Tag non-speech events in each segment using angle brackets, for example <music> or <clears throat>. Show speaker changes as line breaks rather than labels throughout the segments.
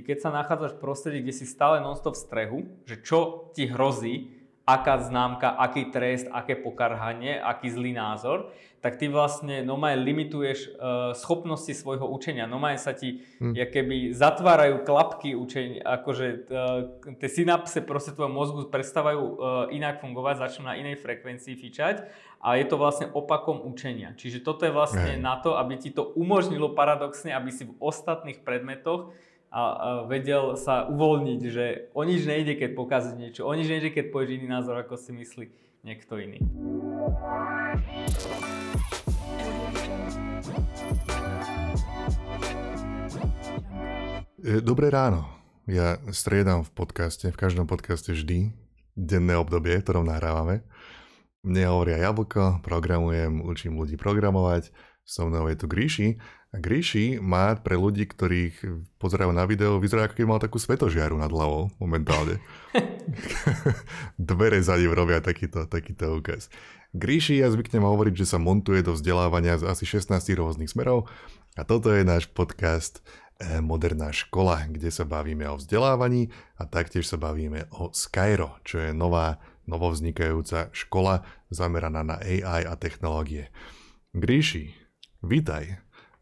ty keď sa nachádzaš v prostredí, kde si stále non-stop v strehu, že čo ti hrozí, aká známka, aký trest, aké pokarhanie, aký zlý názor, tak ty vlastne normálne limituješ uh, schopnosti svojho učenia. Normálne sa ti hmm. keby zatvárajú klapky učenia, akože uh, tie synapse proste tvojho mozgu prestávajú uh, inak fungovať, začnú na inej frekvencii fičať a je to vlastne opakom učenia. Čiže toto je vlastne hey. na to, aby ti to umožnilo paradoxne, aby si v ostatných predmetoch a, a vedel sa uvoľniť, že o nič nejde, keď pokazí niečo, o nič nejde, keď povieš iný názor, ako si myslí niekto iný.
E, dobré ráno. Ja striedam v podcaste, v každom podcaste vždy denné obdobie, ktorom nahrávame. Mne hovoria Jablko, programujem, učím ľudí programovať, so mnou je tu Gríši. A Gríši má pre ľudí, ktorých pozerajú na video, vyzerá ako keby mal takú svetožiaru nad hlavou momentálne. <laughs> Dvere za ním robia takýto, takýto úkaz. Gríši ja zvyknem hovoriť, že sa montuje do vzdelávania z asi 16 rôznych smerov a toto je náš podcast E, moderná škola, kde sa bavíme o vzdelávaní a taktiež sa bavíme o Skyro, čo je nová, novovznikajúca škola zameraná na AI a technológie. Gríši, vítaj.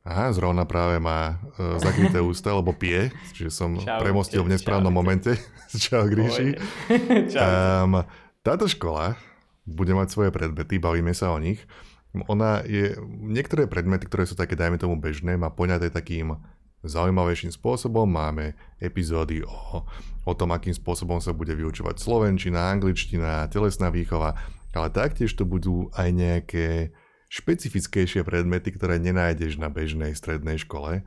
Aha, zrovna práve má e, zakryté ústa, lebo pije, čiže som čau, premostil v nesprávnom čau, momente. <laughs> Čau, Gríši. <laughs> čau. Um, táto škola bude mať svoje predmety, bavíme sa o nich. Ona je, niektoré predmety, ktoré sú také, dajme tomu, bežné, má poňaté takým zaujímavejším spôsobom. Máme epizódy o, o tom, akým spôsobom sa bude vyučovať slovenčina, angličtina, telesná výchova, ale taktiež to budú aj nejaké špecifickejšie predmety, ktoré nenájdeš na bežnej strednej škole.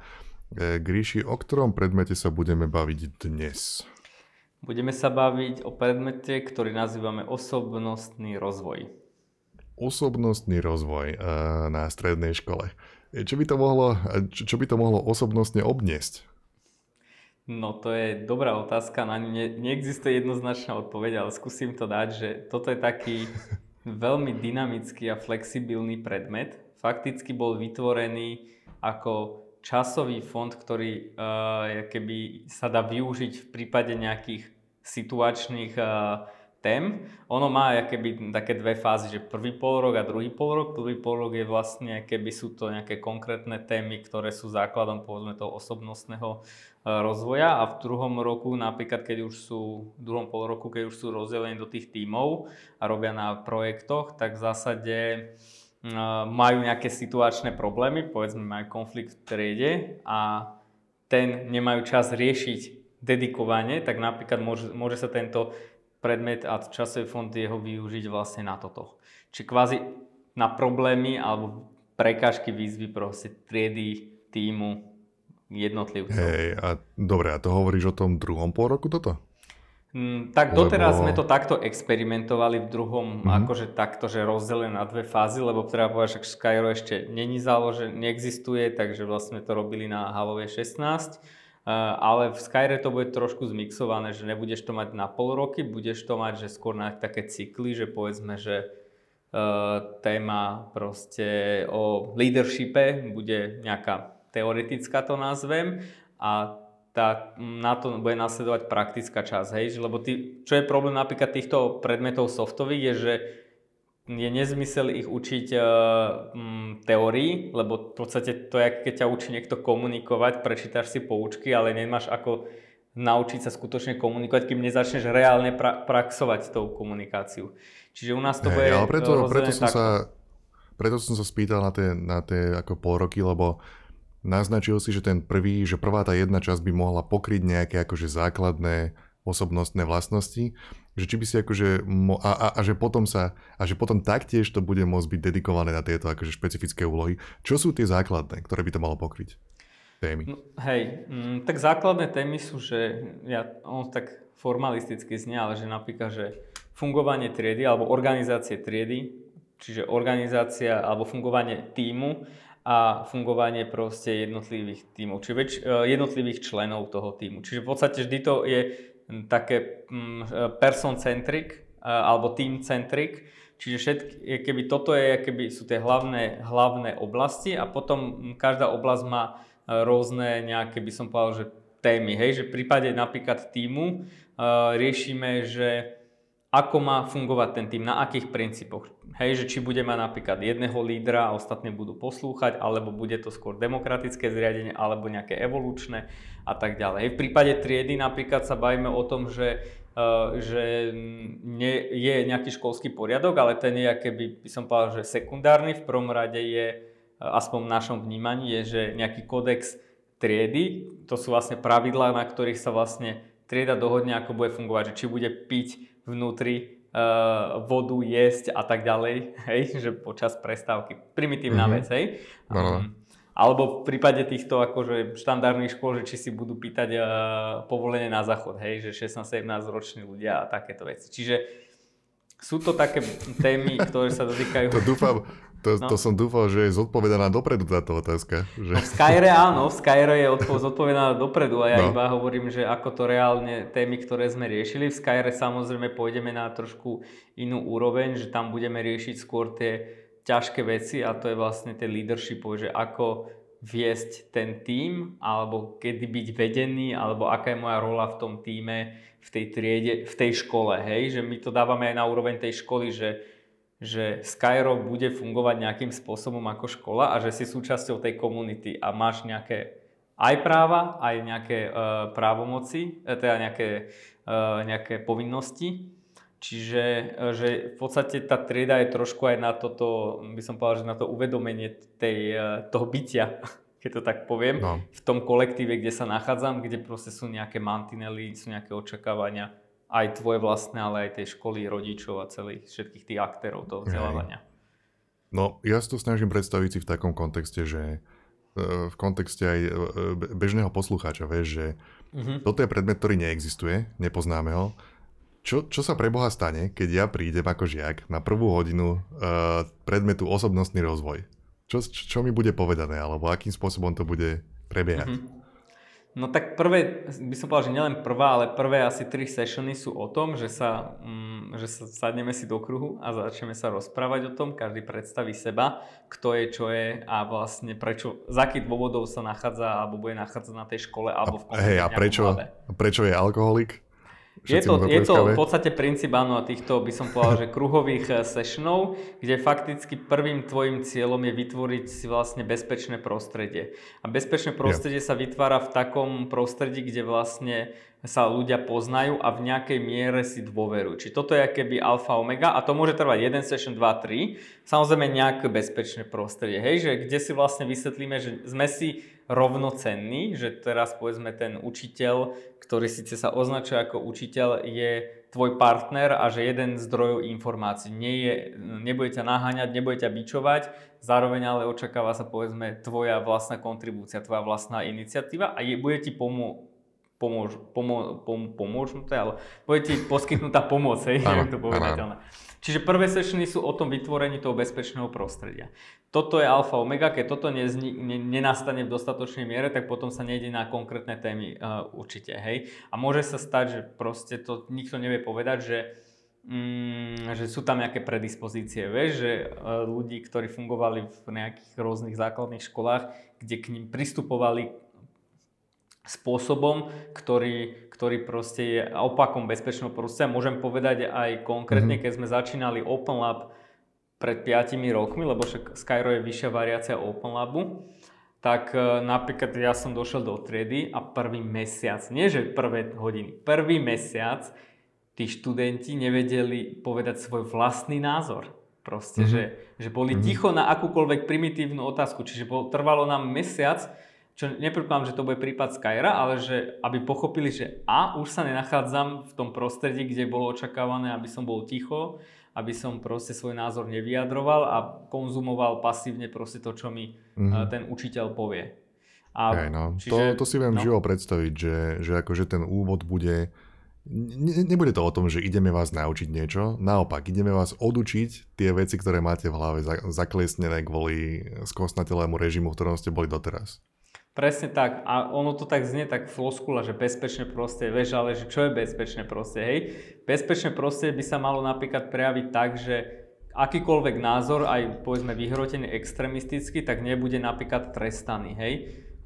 E, Gríši, o ktorom predmete sa budeme baviť dnes?
Budeme sa baviť o predmete, ktorý nazývame osobnostný rozvoj.
Osobnostný rozvoj e, na strednej škole. Čo by to mohlo, čo by to mohlo osobnostne obniesť?
No to je dobrá otázka, na ňu ne, neexistuje jednoznačná odpoveď, ale skúsim to dať, že toto je taký <laughs> veľmi dynamický a flexibilný predmet. Fakticky bol vytvorený ako časový fond, ktorý uh, keby sa dá využiť v prípade nejakých situačných uh, tém. Ono má keby také dve fázy, že prvý rok a druhý rok. Prvý rok je vlastne, keby sú to nejaké konkrétne témy, ktoré sú základom povedzme toho osobnostného e, rozvoja a v druhom roku napríklad, keď už sú, v druhom roku, keď už sú rozdelení do tých tímov a robia na projektoch, tak v zásade e, majú nejaké situačné problémy, povedzme majú konflikt v triede a ten nemajú čas riešiť dedikovane, tak napríklad môže, môže sa tento predmet a časový fond jeho využiť vlastne na toto. Či kvázi na problémy alebo prekážky výzvy proste triedy, týmu, jednotlivcov.
Hej, a dobre, a to hovoríš o tom druhom pol roku toto?
Mm, tak lebo... doteraz sme to takto experimentovali v druhom, mm-hmm. akože takto, že rozdelené na dve fázy, lebo treba povedať, že Skyro ešte není založené, neexistuje, takže vlastne to robili na Halovej 16 ale v Skyre to bude trošku zmixované, že nebudeš to mať na pol roky, budeš to mať, že skôr na také cykly, že povedzme, že uh, téma proste o leadershipe bude nejaká teoretická to nazvem a tá, na to bude nasledovať praktická časť, hej, lebo ty, čo je problém napríklad týchto predmetov softových je, že je nezmysel ich učiť uh, um, teórii, lebo v podstate to je, keď ťa učí niekto komunikovať, prečítaš si poučky, ale nemáš ako naučiť sa skutočne komunikovať, kým nezačneš reálne pra- praxovať tou komunikáciu. Čiže u nás to bude...
ale preto, preto, som sa, preto som sa spýtal na tie, na tie ako pol roky, lebo naznačil si, že ten prvý, že prvá tá jedna časť by mohla pokryť nejaké akože základné osobnostné vlastnosti, že či by si akože, mo- a, a, a, že potom sa, a že potom taktiež to bude môcť byť dedikované na tieto akože špecifické úlohy. Čo sú tie základné, ktoré by to malo pokryť? Témy. No,
hej, mm, tak základné témy sú, že ja, on tak formalisticky znie, ale že napríklad, že fungovanie triedy alebo organizácie triedy, čiže organizácia alebo fungovanie týmu a fungovanie proste jednotlivých tímov, čiže väč, e, jednotlivých členov toho týmu. Čiže v podstate vždy to je také mm, person-centric alebo team-centric, čiže všetky, keby toto je, keby sú tie hlavné, hlavné oblasti a potom každá oblasť má e, rôzne nejaké, by som povedal, že témy, hej, že v prípade napríklad týmu riešime, že ako má fungovať ten tým, na akých princípoch. Hej, že či bude mať napríklad jedného lídra a ostatní budú poslúchať, alebo bude to skôr demokratické zriadenie, alebo nejaké evolučné a tak ďalej. Hej, v prípade triedy napríklad sa bavíme o tom, že Uh, že nie, je nejaký školský poriadok, ale ten je, keby by som povedal, že sekundárny. V prvom rade je, uh, aspoň v našom vnímaní, je, že nejaký kodex triedy, to sú vlastne pravidlá, na ktorých sa vlastne trieda dohodne, ako bude fungovať, že či bude piť vnútri uh, vodu, jesť a tak ďalej, <laughs> hej, že počas prestávky. Primitívna mm-hmm. vec, hej. Um, alebo v prípade týchto akože štandardných škôl, že či si budú pýtať uh, povolenie na záchod, hej, že 16-17 roční ľudia a takéto veci. Čiže sú to také témy, ktoré sa dotýkajú...
To dúfam, <laughs> to, no. to som dúfal, že je zodpovedaná dopredu táto otázka. Že...
No v Skyre áno, v Skyre je odpo- zodpovedaná dopredu a ja no. iba hovorím, že ako to reálne témy, ktoré sme riešili. V Skyre samozrejme pôjdeme na trošku inú úroveň, že tam budeme riešiť skôr tie ťažké veci a to je vlastne ten leadership, že ako viesť ten tím, alebo kedy byť vedený, alebo aká je moja rola v tom týme, v tej triede, v tej škole, hej, že my to dávame aj na úroveň tej školy, že že Skyro bude fungovať nejakým spôsobom ako škola a že si súčasťou tej komunity a máš nejaké aj práva, aj nejaké uh, právomoci, e, teda nejaké, uh, nejaké povinnosti. Čiže že v podstate tá trieda je trošku aj na toto, by som povedal, že na to uvedomenie tej, toho bytia, <laughs> keď to tak poviem, no. v tom kolektíve, kde sa nachádzam, kde proste sú nejaké mantinely, sú nejaké očakávania aj tvoje vlastné, ale aj tej školy, rodičov a celých všetkých tých aktérov toho vzdelávania.
No, ja si to snažím predstaviť si v takom kontexte, že e, v kontexte aj e, bežného poslucháča, vieš, že uh-huh. toto je predmet, ktorý neexistuje, nepoznáme ho. Čo, čo sa pre Boha stane, keď ja prídem ako žiak na prvú hodinu uh, predmetu osobnostný rozvoj? Čo, čo mi bude povedané, alebo akým spôsobom to bude prebiehať? Uh-huh.
No tak prvé, by som povedal, že nielen prvá, ale prvé asi tri sessiony sú o tom, že sa, mm, že sa sadneme si do kruhu a začneme sa rozprávať o tom, každý predstaví seba, kto je, čo je a vlastne prečo, z akých dôvodov sa nachádza alebo bude nachádzať na tej škole alebo v
Hej, a prečo, prečo je alkoholik?
Je to, je to v podstate princíp áno, týchto by som povedal, že kruhových eh, sessionov, kde fakticky prvým tvojim cieľom je vytvoriť si vlastne bezpečné prostredie. A bezpečné prostredie yeah. sa vytvára v takom prostredí, kde vlastne sa ľudia poznajú a v nejakej miere si dôverujú. Či toto je keby alfa omega a to môže trvať 1 session, 2, 3. Samozrejme nejaké bezpečné prostredie, hej, že kde si vlastne vysvetlíme, že sme si rovnocenní, že teraz povedzme ten učiteľ, ktorý síce sa označuje ako učiteľ, je tvoj partner a že jeden zdrojov informácií. Nie je, nebude ťa naháňať, nebude ťa bičovať, zároveň ale očakáva sa povedzme tvoja vlastná kontribúcia, tvoja vlastná iniciatíva a je, bude ti pomôcť pomôž, pomô, pom, pomôžnuté, ale bude ti poskytnutá pomoc, hej, ano, to povedateľné. Čiže prvé sessiony sú o tom vytvorení toho bezpečného prostredia. Toto je alfa omega, keď toto nezni, ne, nenastane v dostatočnej miere, tak potom sa nejde na konkrétne témy uh, určite, hej. A môže sa stať, že proste to nikto nevie povedať, že mm, že sú tam nejaké predispozície, vieš, že uh, ľudí, ktorí fungovali v nejakých rôznych základných školách, kde k ním pristupovali spôsobom, ktorý, ktorý proste je opakom bezpečného prostredia. Môžem povedať aj konkrétne, mm-hmm. keď sme začínali Open Lab pred 5 rokmi, lebo však Skyro je vyššia variácia Open Labu, tak e, napríklad ja som došiel do triedy a prvý mesiac, nie že prvé hodiny, prvý mesiac tí študenti nevedeli povedať svoj vlastný názor. Proste, mm-hmm. že, že boli mm-hmm. ticho na akúkoľvek primitívnu otázku. Čiže bol, trvalo nám mesiac, čo nepredpokladám, že to bude prípad Skyra, ale že aby pochopili, že a už sa nenachádzam v tom prostredí, kde bolo očakávané, aby som bol ticho, aby som proste svoj názor nevyjadroval a konzumoval pasívne proste to, čo mi mm-hmm. ten učiteľ povie.
A, Aj, no. čiže, to, to si viem no. živo predstaviť, že, že akože ten úvod bude ne, nebude to o tom, že ideme vás naučiť niečo, naopak, ideme vás odučiť tie veci, ktoré máte v hlave zaklesnené kvôli skosnatelému režimu, v ktorom ste boli doteraz.
Presne tak. A ono to tak znie tak floskula, že bezpečné prostredie. Vieš, ale že čo je bezpečné prostredie? Hej? Bezpečné prostredie by sa malo napríklad prejaviť tak, že akýkoľvek názor, aj povedzme vyhrotený extrémisticky, tak nebude napríklad trestaný. Hej?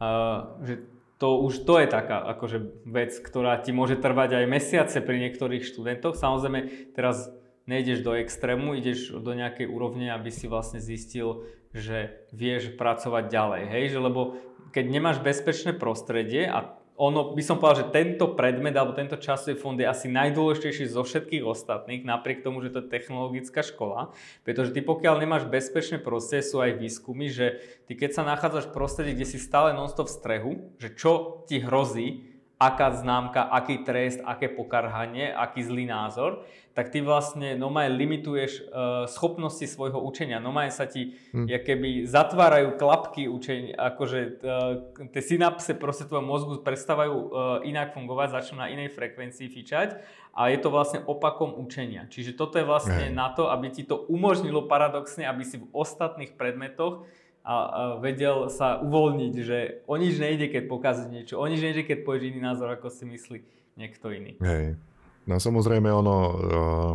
Uh, že to už to je taká akože vec, ktorá ti môže trvať aj mesiace pri niektorých študentoch. Samozrejme, teraz nejdeš do extrému, ideš do nejakej úrovne, aby si vlastne zistil, že vieš pracovať ďalej, hej, že lebo keď nemáš bezpečné prostredie a ono, by som povedal, že tento predmet alebo tento časový fond je asi najdôležitejší zo všetkých ostatných, napriek tomu, že to je technologická škola, pretože ty pokiaľ nemáš bezpečné prostredie, sú aj výskumy, že ty keď sa nachádzaš v prostredí, kde si stále non-stop v strehu, že čo ti hrozí, aká známka, aký trest, aké pokarhanie, aký zlý názor, tak ty vlastne normálne limituješ uh, schopnosti svojho učenia. Normálne sa ti hmm. keby zatvárajú klapky učenia, akože uh, tie synapse proste tvojho mozgu prestávajú uh, inak fungovať, začnú na inej frekvencii fičať a je to vlastne opakom učenia. Čiže toto je vlastne hmm. na to, aby ti to umožnilo paradoxne, aby si v ostatných predmetoch a, vedel sa uvoľniť, že o nič nejde, keď pokazí niečo, o nič nejde, keď povieš iný názor, ako si myslí niekto iný.
Hej. No samozrejme ono, uh,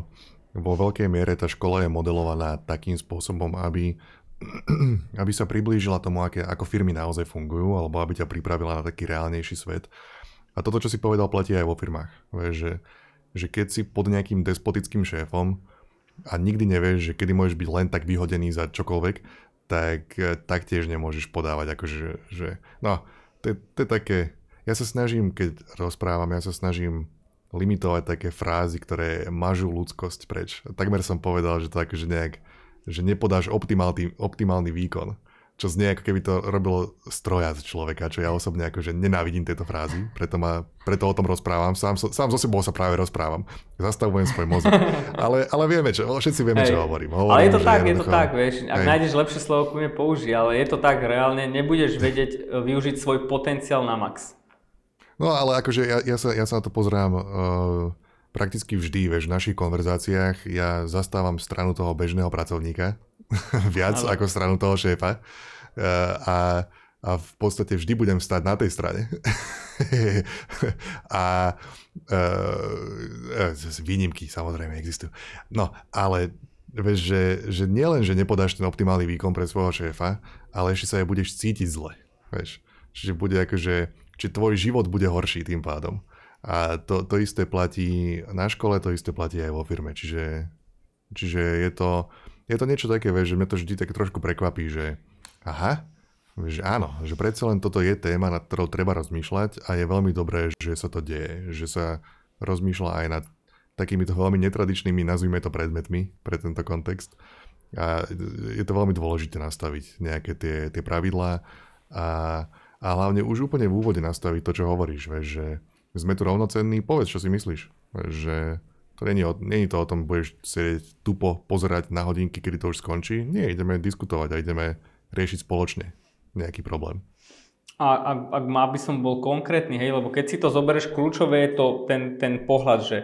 vo veľkej miere tá škola je modelovaná takým spôsobom, aby, <clears throat> aby sa priblížila tomu, aké, ako firmy naozaj fungujú, alebo aby ťa pripravila na taký reálnejší svet. A toto, čo si povedal, platí aj vo firmách. Vieš, že, že keď si pod nejakým despotickým šéfom a nikdy nevieš, že kedy môžeš byť len tak vyhodený za čokoľvek, tak eh, taktiež nemôžeš podávať. Akože, že, no, to, to je také, ja sa snažím, keď rozprávam, ja sa snažím limitovať také frázy, ktoré mažú ľudskosť preč. Takmer som povedal, že to akože nejak, že nepodáš optimálny, optimálny výkon čo znie ako keby to robilo stroja z človeka, čo ja osobne akože nenávidím tieto frázy, preto, ma, preto o tom rozprávam, sám, sám so sebou sa práve rozprávam, zastavujem svoj mozog, ale, ale vieme, čo, všetci vieme, Hej. čo hovorím. hovorím.
Ale je to tak, je to tak, vieš, ak Hej. nájdeš lepšie slovo, kľudne použij, ale je to tak, reálne nebudeš <laughs> vedieť e, využiť svoj potenciál na max.
No ale akože ja, ja, sa, ja sa na to pozerám uh, prakticky vždy, vieš, v našich konverzáciách ja zastávam stranu toho bežného pracovníka, <laughs> viac ale. ako stranu toho šéfa a, a v podstate vždy budem stať na tej strane. <laughs> a uh, výnimky samozrejme existujú. No, ale vieš, že, že nielen, že nepodáš ten optimálny výkon pre svojho šéfa, ale ešte sa aj budeš cítiť zle. Vieš. Čiže bude akože, či tvoj život bude horší tým pádom. A to, to isté platí na škole, to isté platí aj vo firme. Čiže, čiže je, to, je to niečo také, vieš, že mňa to vždy tak trošku prekvapí, že aha, že áno, že predsa len toto je téma, nad ktorou treba rozmýšľať a je veľmi dobré, že sa to deje, že sa rozmýšľa aj nad takýmito veľmi netradičnými, nazvime to predmetmi pre tento kontext. A je to veľmi dôležité nastaviť nejaké tie, tie pravidlá a, a hlavne už úplne v úvode nastaviť to, čo hovoríš, vieš, že sme tu rovnocenní, povedz, čo si myslíš. Že to není, není to o tom, budeš sedieť tupo, pozerať na hodinky, kedy to už skončí. Nie, ideme diskutovať a ideme riešiť spoločne nejaký problém.
A ak, ak má by som bol konkrétny, hej, lebo keď si to zoberieš, kľúčové je to ten, ten pohľad, že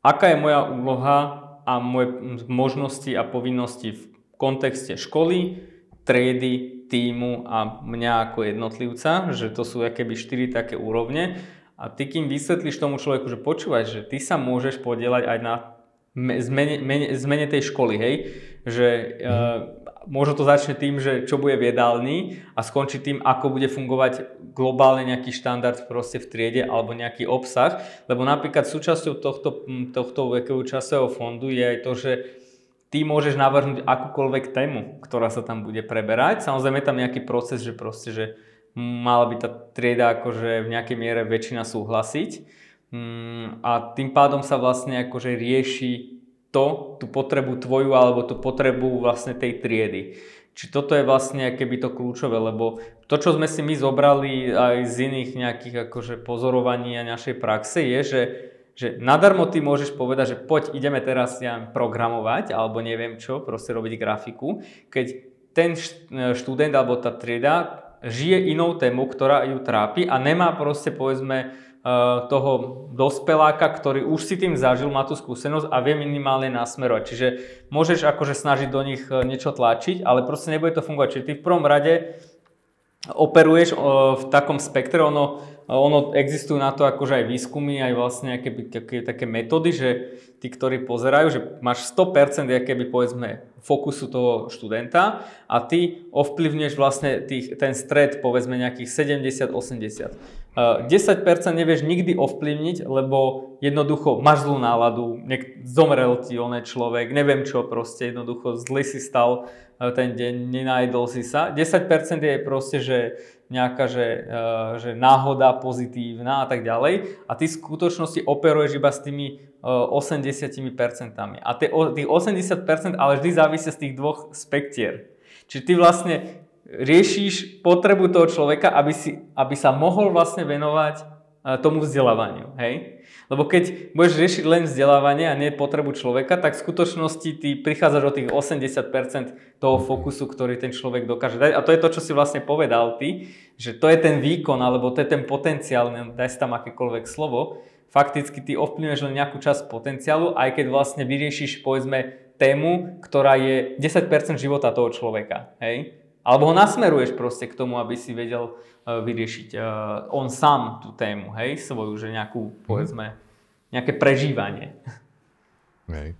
aká je moja úloha a moje možnosti a povinnosti v kontexte školy, triedy, týmu a mňa ako jednotlivca, že to sú keby štyri také úrovne. A ty kým vysvetlíš tomu človeku, že počúvaj, že ty sa môžeš podielať aj na zmene, zmene tej školy, hej, že mm. Možno to začne tým, že čo bude v jedálni a skončí tým, ako bude fungovať globálne nejaký štandard proste v triede alebo nejaký obsah. Lebo napríklad súčasťou tohto, tohto vekového časového fondu je aj to, že ty môžeš navrhnúť akúkoľvek tému, ktorá sa tam bude preberať. Samozrejme je tam nejaký proces, že proste, že mala by tá trieda akože v nejakej miere väčšina súhlasiť. Mm, a tým pádom sa vlastne akože rieši to, tú potrebu tvoju alebo tú potrebu vlastne tej triedy. Či toto je vlastne keby to kľúčové, lebo to, čo sme si my zobrali aj z iných nejakých akože pozorovaní a našej praxe je, že, že nadarmo ty môžeš povedať, že poď ideme teraz ja programovať alebo neviem čo, proste robiť grafiku, keď ten študent alebo tá trieda žije inou tému, ktorá ju trápi a nemá proste povedzme Eh, toho dospeláka, ktorý už si tým zažil, má tú skúsenosť a vie minimálne nasmerovať. Čiže môžeš akože snažiť do nich eh, niečo tlačiť, ale proste nebude to fungovať. Čiže ty v prvom rade operuješ eh, v takom spektre, ono ono existujú na to akože aj výskumy, aj vlastne aké, také, také metódy, že tí, ktorí pozerajú, že máš 100% keby povedzme fokusu toho študenta a ty ovplyvňuješ vlastne tých, ten stred povedzme nejakých 70-80. 10% nevieš nikdy ovplyvniť, lebo jednoducho máš zlú náladu, niek- zomrel ti oný človek, neviem čo proste, jednoducho zly si stal e, ten deň, nenajdol si sa. 10% je proste, že nejaká že, e, že náhoda pozitívna a tak ďalej a ty v skutočnosti operuješ iba s tými 80%. E, a tých 80% ale vždy závisia z tých dvoch spektier. Čiže ty vlastne riešiš potrebu toho človeka, aby, si, aby sa mohol vlastne venovať e, tomu vzdelávaniu. Hej? Lebo keď budeš riešiť len vzdelávanie a nie potrebu človeka, tak v skutočnosti ty prichádzaš o tých 80% toho fokusu, ktorý ten človek dokáže dať. A to je to, čo si vlastne povedal ty, že to je ten výkon, alebo to je ten potenciál, daj si tam akékoľvek slovo, fakticky ty ovplyvňuješ len nejakú časť potenciálu, aj keď vlastne vyriešiš, povedzme, tému, ktorá je 10% života toho človeka. Hej? Alebo ho nasmeruješ proste k tomu, aby si vedel uh, vyriešiť uh, on sám tú tému, hej, svoju, že nejakú, mhm. povedzme, nejaké prežívanie.
Hej.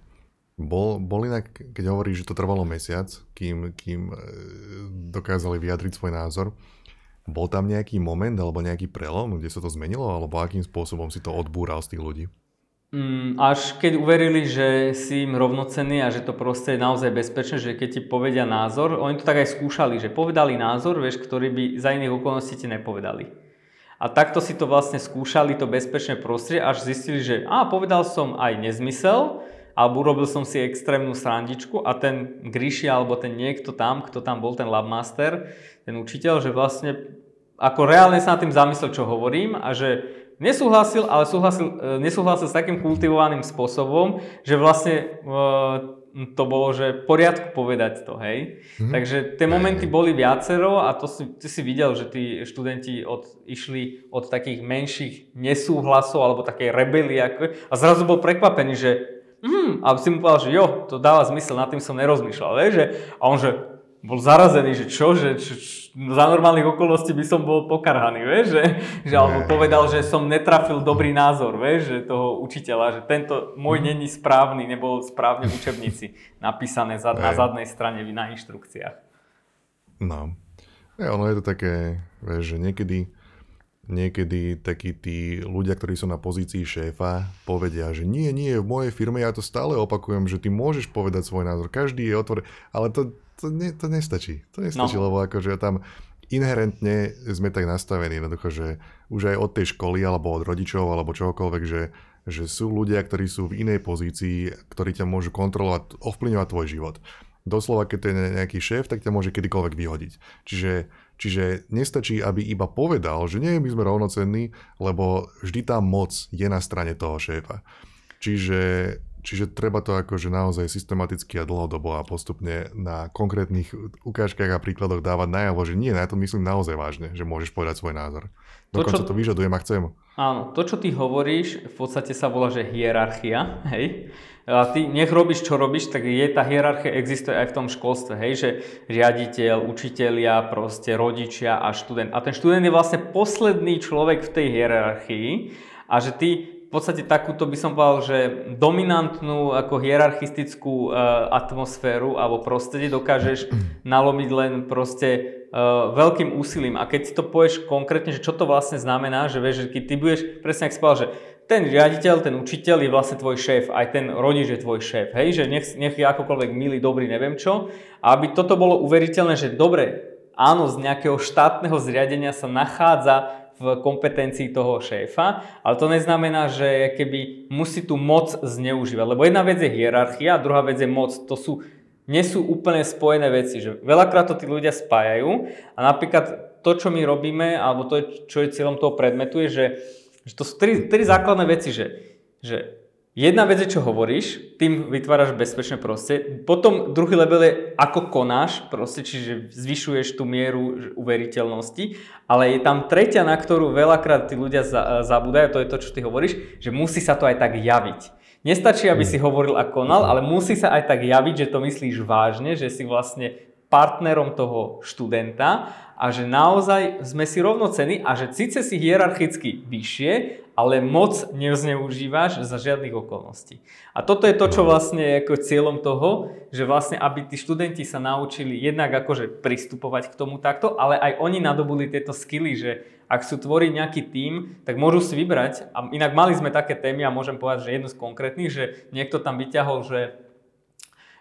Bol, bol inak, keď hovoríš, že to trvalo mesiac, kým, kým e, dokázali vyjadriť svoj názor, bol tam nejaký moment alebo nejaký prelom, kde sa to zmenilo, alebo akým spôsobom si to odbúral z tých ľudí?
Mm, až keď uverili, že si im rovnocenný a že to proste je naozaj bezpečné, že keď ti povedia názor, oni to tak aj skúšali, že povedali názor, vieš, ktorý by za iných okolností ti nepovedali. A takto si to vlastne skúšali, to bezpečné prostredie, až zistili, že a povedal som aj nezmysel, alebo urobil som si extrémnu srandičku a ten Gríši alebo ten niekto tam, kto tam bol, ten labmaster, ten učiteľ, že vlastne ako reálne sa nad tým zamyslel, čo hovorím a že Nesúhlasil, ale súhlasil, e, nesúhlasil s takým kultivovaným spôsobom, že vlastne e, to bolo, že poriadku povedať to, hej. Mm-hmm. Takže tie momenty boli viacero a to si, ty si videl, že tí študenti od, išli od takých menších nesúhlasov alebo takej rebelie a zrazu bol prekvapený, že hm, a si mu povedal, že jo, to dáva zmysel, nad tým som nerozmýšľal, vieš, že, a on že, bol zarazený, že čo, že čo, čo, za normálnych okolností by som bol pokarhaný, vieš, že, že alebo povedal, že som netrafil dobrý názor, vieš, že toho učiteľa, že tento môj mhm. není správny, nebol správne v učebnici napísané za, na zadnej strane na inštrukciách.
No, ja, ono je to také, vieš, že niekedy, niekedy takí tí ľudia, ktorí sú na pozícii šéfa, povedia, že nie, nie, v mojej firme ja to stále opakujem, že ty môžeš povedať svoj názor, každý je otvorený, ale to, to, ne, to nestačí. To nestačí, no. lebo akože tam inherentne sme tak nastavení, jednoducho, že už aj od tej školy, alebo od rodičov, alebo čohokoľvek, že, že sú ľudia, ktorí sú v inej pozícii, ktorí ťa môžu kontrolovať, ovplyvňovať tvoj život. Doslova, keď to je nejaký šéf, tak ťa môže kedykoľvek vyhodiť. Čiže, čiže nestačí, aby iba povedal, že nie, my sme rovnocenní, lebo vždy tá moc je na strane toho šéfa. Čiže Čiže treba to akože naozaj systematicky a dlhodobo a postupne na konkrétnych ukážkach a príkladoch dávať najavo, že nie, na to myslím naozaj vážne, že môžeš povedať svoj názor. Dokonca to, čo, to vyžadujem a chcem.
Áno, to, čo ty hovoríš, v podstate sa volá, že hierarchia, hej. A ty nech robíš, čo robíš, tak je tá hierarchia existuje aj v tom školstve, hej, že riaditeľ, učitelia, proste rodičia a študent. A ten študent je vlastne posledný človek v tej hierarchii a že ty podstate takúto by som povedal, že dominantnú ako hierarchistickú uh, atmosféru alebo prostredie dokážeš <clears throat> nalomiť len proste uh, veľkým úsilím. A keď si to povieš konkrétne, že čo to vlastne znamená, že vieš, že keď ty budeš, presne ak povedal, že ten riaditeľ, ten učiteľ je vlastne tvoj šéf, aj ten rodič je tvoj šéf, hej, že nech, nech je akokoľvek milý, dobrý, neviem čo. A aby toto bolo uveriteľné, že dobre, áno, z nejakého štátneho zriadenia sa nachádza v kompetencii toho šéfa, ale to neznamená, že keby musí tú moc zneužívať. Lebo jedna vec je hierarchia, a druhá vec je moc. To sú, nie sú úplne spojené veci. Že veľakrát to tí ľudia spájajú a napríklad to, čo my robíme, alebo to, čo je cieľom toho predmetu, je, že, že to sú tri, tri základné veci, že, že Jedna vec je, čo hovoríš, tým vytváraš bezpečné prostredie. Potom druhý level je, ako konáš, proste, čiže zvyšuješ tú mieru uveriteľnosti. Ale je tam tretia, na ktorú veľakrát tí ľudia zabúdajú, to je to, čo ty hovoríš, že musí sa to aj tak javiť. Nestačí, aby si hovoril a konal, ale musí sa aj tak javiť, že to myslíš vážne, že si vlastne partnerom toho študenta a že naozaj sme si rovnocení a že síce si hierarchicky vyššie, ale moc nezneužívaš za žiadnych okolností. A toto je to, čo vlastne je ako cieľom toho, že vlastne aby tí študenti sa naučili jednak akože pristupovať k tomu takto, ale aj oni nadobudli tieto skily, že ak sú tvoriť nejaký tím, tak môžu si vybrať. A inak mali sme také témy a môžem povedať, že jednu z konkrétnych, že niekto tam vyťahol, že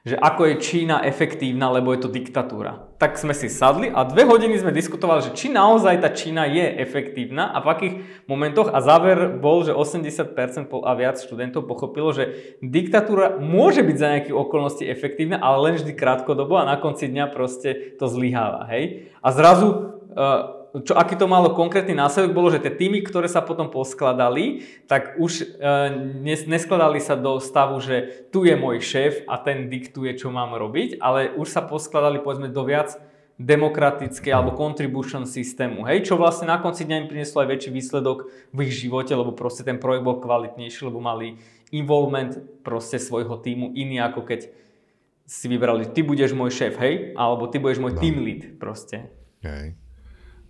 že ako je Čína efektívna, lebo je to diktatúra. Tak sme si sadli a dve hodiny sme diskutovali, že či naozaj tá Čína je efektívna a v akých momentoch. A záver bol, že 80% a viac študentov pochopilo, že diktatúra môže byť za nejakých okolností efektívna, ale len vždy krátkodobo a na konci dňa proste to zlyháva. Hej? A zrazu uh, čo, aký to malo konkrétny následok, bolo, že tie týmy, ktoré sa potom poskladali, tak už e, neskladali sa do stavu, že tu je môj šéf a ten diktuje, čo mám robiť, ale už sa poskladali povedzme do viac demokratické alebo contribution systému, hej, čo vlastne na konci dňa im prinieslo aj väčší výsledok v ich živote, lebo proste ten projekt bol kvalitnejší, lebo mali involvement proste svojho týmu iný ako keď si vybrali, ty budeš môj šéf, hej, alebo ty budeš môj no. team lead proste.
Hej.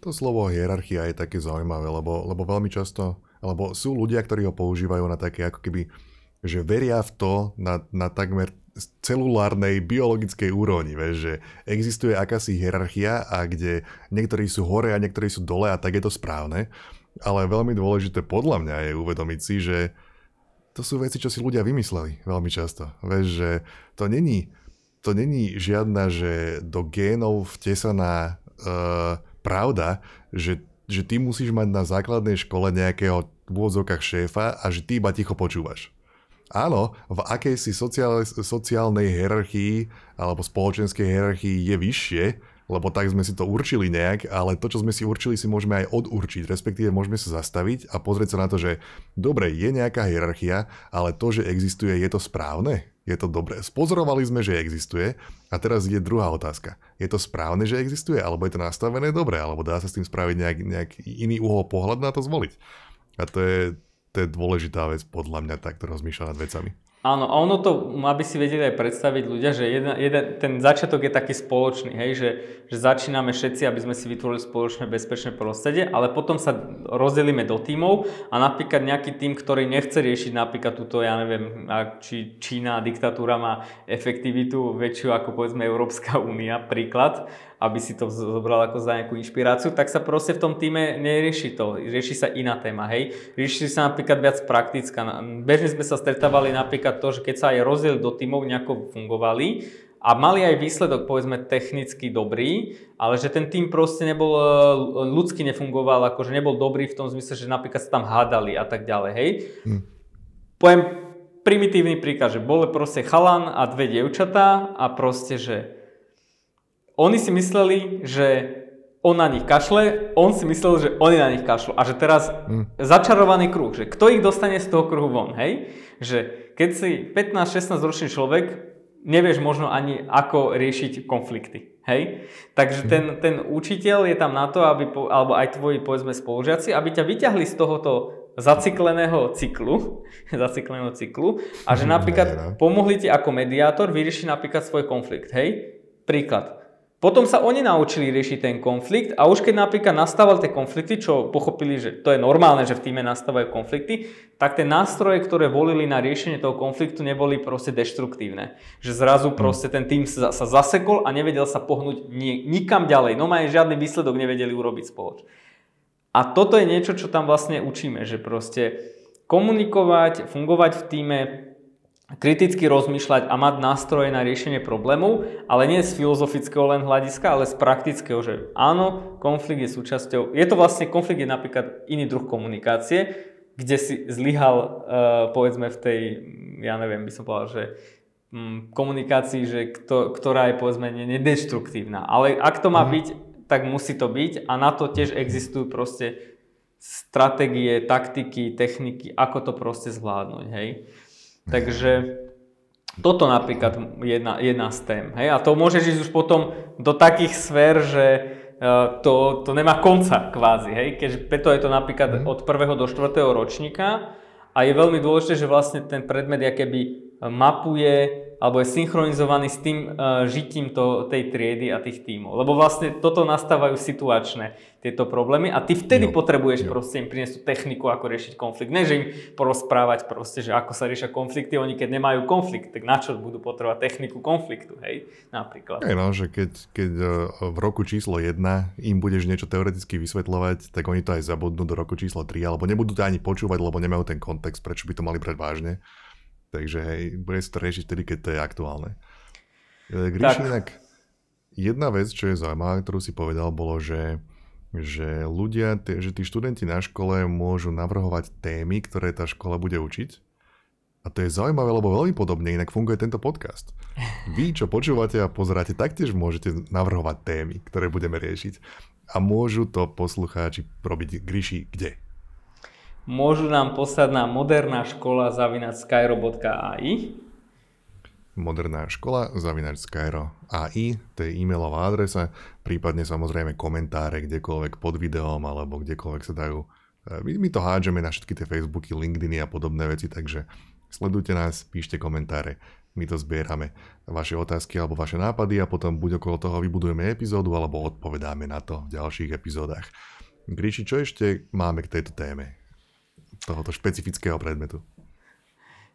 To slovo hierarchia je také zaujímavé, lebo, lebo veľmi často, alebo sú ľudia, ktorí ho používajú na také ako keby, že veria v to na, na takmer celulárnej, biologickej úrovni, vieš, že existuje akási hierarchia a kde niektorí sú hore a niektorí sú dole a tak je to správne, ale veľmi dôležité podľa mňa je uvedomiť si, že to sú veci, čo si ľudia vymysleli veľmi často. Vieš, že to není, to není žiadna, že do génov vtesaná uh, pravda, že, že ty musíš mať na základnej škole nejakého v úvodzovkách šéfa a že ty iba ticho počúvaš. Áno, v akejsi sociál, sociálnej hierarchii alebo spoločenskej hierarchii je vyššie, lebo tak sme si to určili nejak, ale to, čo sme si určili, si môžeme aj odurčiť, respektíve môžeme sa zastaviť a pozrieť sa na to, že dobre, je nejaká hierarchia, ale to, že existuje, je to správne? Je to dobré? Spozorovali sme, že existuje a teraz je druhá otázka. Je to správne, že existuje, alebo je to nastavené dobre, alebo dá sa s tým spraviť nejak, nejak iný uhol pohľad na to zvoliť? A to je, to je dôležitá vec podľa mňa takto rozmýšľať nad vecami.
Áno, a ono to, aby si vedeli aj predstaviť ľudia, že jeden, jeden, ten začiatok je taký spoločný, hej, že, že začíname všetci, aby sme si vytvorili spoločné bezpečné prostredie, ale potom sa rozdelíme do tímov a napríklad nejaký tým, ktorý nechce riešiť napríklad túto, ja neviem, či Čína, diktatúra má efektivitu väčšiu ako povedzme Európska únia, príklad, aby si to zobral ako za nejakú inšpiráciu, tak sa proste v tom týme nerieši to. Rieši sa iná téma, hej. Rieši sa napríklad viac praktická. Bežne sme sa stretávali napríklad to, že keď sa aj rozdiel do týmov nejako fungovali, a mali aj výsledok, povedzme, technicky dobrý, ale že ten tým proste nebol, e, ľudsky nefungoval, akože nebol dobrý v tom zmysle, že napríklad sa tam hádali a tak ďalej, hej. Hm. Poviem primitívny príklad, že boli proste chalan a dve dievčatá a proste, že oni si mysleli, že on na nich kašle, on si myslel, že oni na nich kašľú. A že teraz mm. začarovaný kruh, že kto ich dostane z toho kruhu von, hej? Že keď si 15-16 ročný človek, nevieš možno ani ako riešiť konflikty, hej? Takže mm. ten, ten učiteľ je tam na to, aby, alebo aj tvoji povedzme spolužiaci, aby ťa vyťahli z tohoto zacikleného cyklu, <laughs> zacikleného cyklu a že napríklad no. pomohli ti ako mediátor vyriešiť napríklad svoj konflikt, hej? Príklad potom sa oni naučili riešiť ten konflikt a už keď napríklad nastávali tie konflikty, čo pochopili, že to je normálne, že v týme nastávajú konflikty, tak tie nástroje, ktoré volili na riešenie toho konfliktu, neboli proste deštruktívne. Že zrazu hm. proste ten tým sa, sa zasekol a nevedel sa pohnúť ni, nikam ďalej. No aj žiadny výsledok nevedeli urobiť spoloč. A toto je niečo, čo tam vlastne učíme, že proste komunikovať, fungovať v týme, kriticky rozmýšľať a mať nástroje na riešenie problémov, ale nie z filozofického len hľadiska, ale z praktického, že áno, konflikt je súčasťou, je to vlastne, konflikt je napríklad iný druh komunikácie, kde si zlyhal, uh, povedzme v tej, ja neviem, by som povedal, že um, komunikácii, že kto, ktorá je povedzme nedestruktívna. Ale ak to má mhm. byť, tak musí to byť a na to tiež existujú proste stratégie, taktiky, techniky, ako to proste zvládnuť, hej. Takže toto napríklad jedna, jedna z tém. Hej? A to môže ísť už potom do takých sfér, že uh, to, to nemá konca kvázi. Hej? Keďže preto je to napríklad mm. od 1. do 4. ročníka a je veľmi dôležité, že vlastne ten predmet keby mapuje alebo je synchronizovaný s tým uh, žitím to, tej triedy a tých tímov. Lebo vlastne toto nastávajú situačné tieto problémy a ty vtedy jo, potrebuješ jo. proste im priniesť tú techniku, ako riešiť konflikt. Ne, že im porozprávať proste, že ako sa riešia konflikty, oni keď nemajú konflikt, tak na čo budú potrebovať techniku konfliktu, hej, napríklad.
Hej no, že keď, keď e, v roku číslo 1 im budeš niečo teoreticky vysvetľovať, tak oni to aj zabudnú do roku číslo 3, alebo nebudú to ani počúvať, lebo nemajú ten kontext, prečo by to mali brať vážne. Takže hej, bude sa to riešiť vtedy, keď to je aktuálne. E, Gríš, inak jedna vec, čo je zaujímavá, ktorú si povedal, bolo, že, že ľudia, že tí študenti na škole môžu navrhovať témy, ktoré tá škola bude učiť. A to je zaujímavé, lebo veľmi podobne inak funguje tento podcast. Vy, čo počúvate a pozeráte, taktiež môžete navrhovať témy, ktoré budeme riešiť. A môžu to poslucháči robiť Gríši kde?
Môžu nám poslať na moderná škola zavinačskyro.ai
moderná škola zavinač AI, to je e-mailová adresa, prípadne samozrejme komentáre kdekoľvek pod videom alebo kdekoľvek sa dajú. E, my, my to hádžeme na všetky tie Facebooky, LinkedIny a podobné veci, takže sledujte nás, píšte komentáre, my to zbierame, vaše otázky alebo vaše nápady a potom buď okolo toho vybudujeme epizódu alebo odpovedáme na to v ďalších epizódach. Gríši, čo ešte máme k tejto téme? Tohoto špecifického predmetu?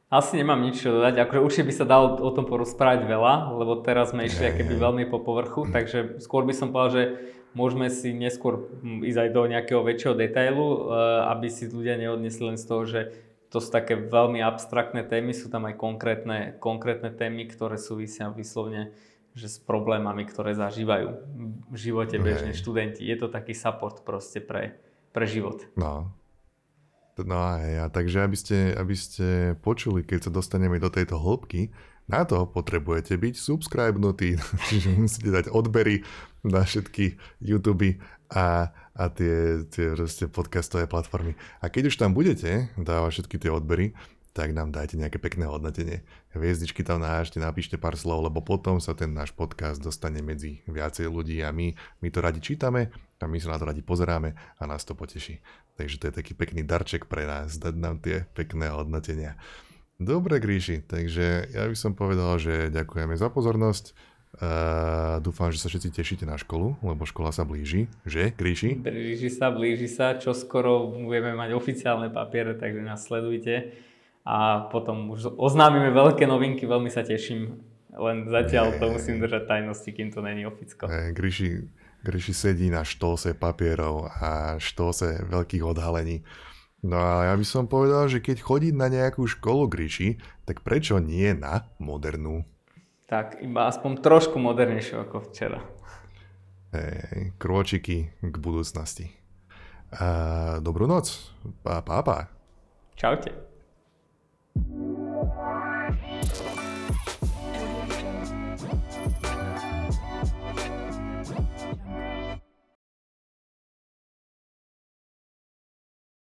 Asi nemám nič čo dodať, akože určite by sa dalo o tom porozprávať veľa, lebo teraz sme išli keby veľmi po povrchu, takže skôr by som povedal, že môžeme si neskôr ísť aj do nejakého väčšieho detailu, eh, aby si ľudia neodnesli len z toho, že to sú také veľmi abstraktné témy, sú tam aj konkrétne, konkrétne témy, ktoré súvisia vyslovne že s problémami, ktoré zažívajú v živote bežne študenti. Je to taký support proste pre, pre život.
No, No a ja, takže aby ste, aby ste počuli, keď sa dostaneme do tejto hĺbky, na to potrebujete byť subscribenutí, <laughs> čiže musíte dať odbery na všetky YouTube a, a tie, tie podcastové platformy. A keď už tam budete dávať všetky tie odbery, tak nám dajte nejaké pekné hodnotenie. Hviezdičky tam nášte, napíšte pár slov, lebo potom sa ten náš podcast dostane medzi viacej ľudí a my, my to radi čítame a my sa na to radi pozeráme a nás to poteší. Takže to je taký pekný darček pre nás, dať nám tie pekné hodnotenia. Dobre, Gríši, takže ja by som povedal, že ďakujeme za pozornosť. Uh, dúfam, že sa všetci tešíte na školu, lebo škola sa blíži, že, Gríši?
Blíži sa, blíži sa, čo skoro budeme mať oficiálne papiere, takže nás sledujte a potom už oznámime veľké novinky, veľmi sa teším, len zatiaľ to musím držať tajnosti, kým to není oficko.
Gríši, Gríši sedí na štose papierov a štose veľkých odhalení. No a ja by som povedal, že keď chodí na nejakú školu Gríši, tak prečo nie na modernú?
Tak iba aspoň trošku modernejšiu ako včera.
Hey, krôčiky k budúcnosti. A dobrú noc. Pá, pá, pá.
Čaute. you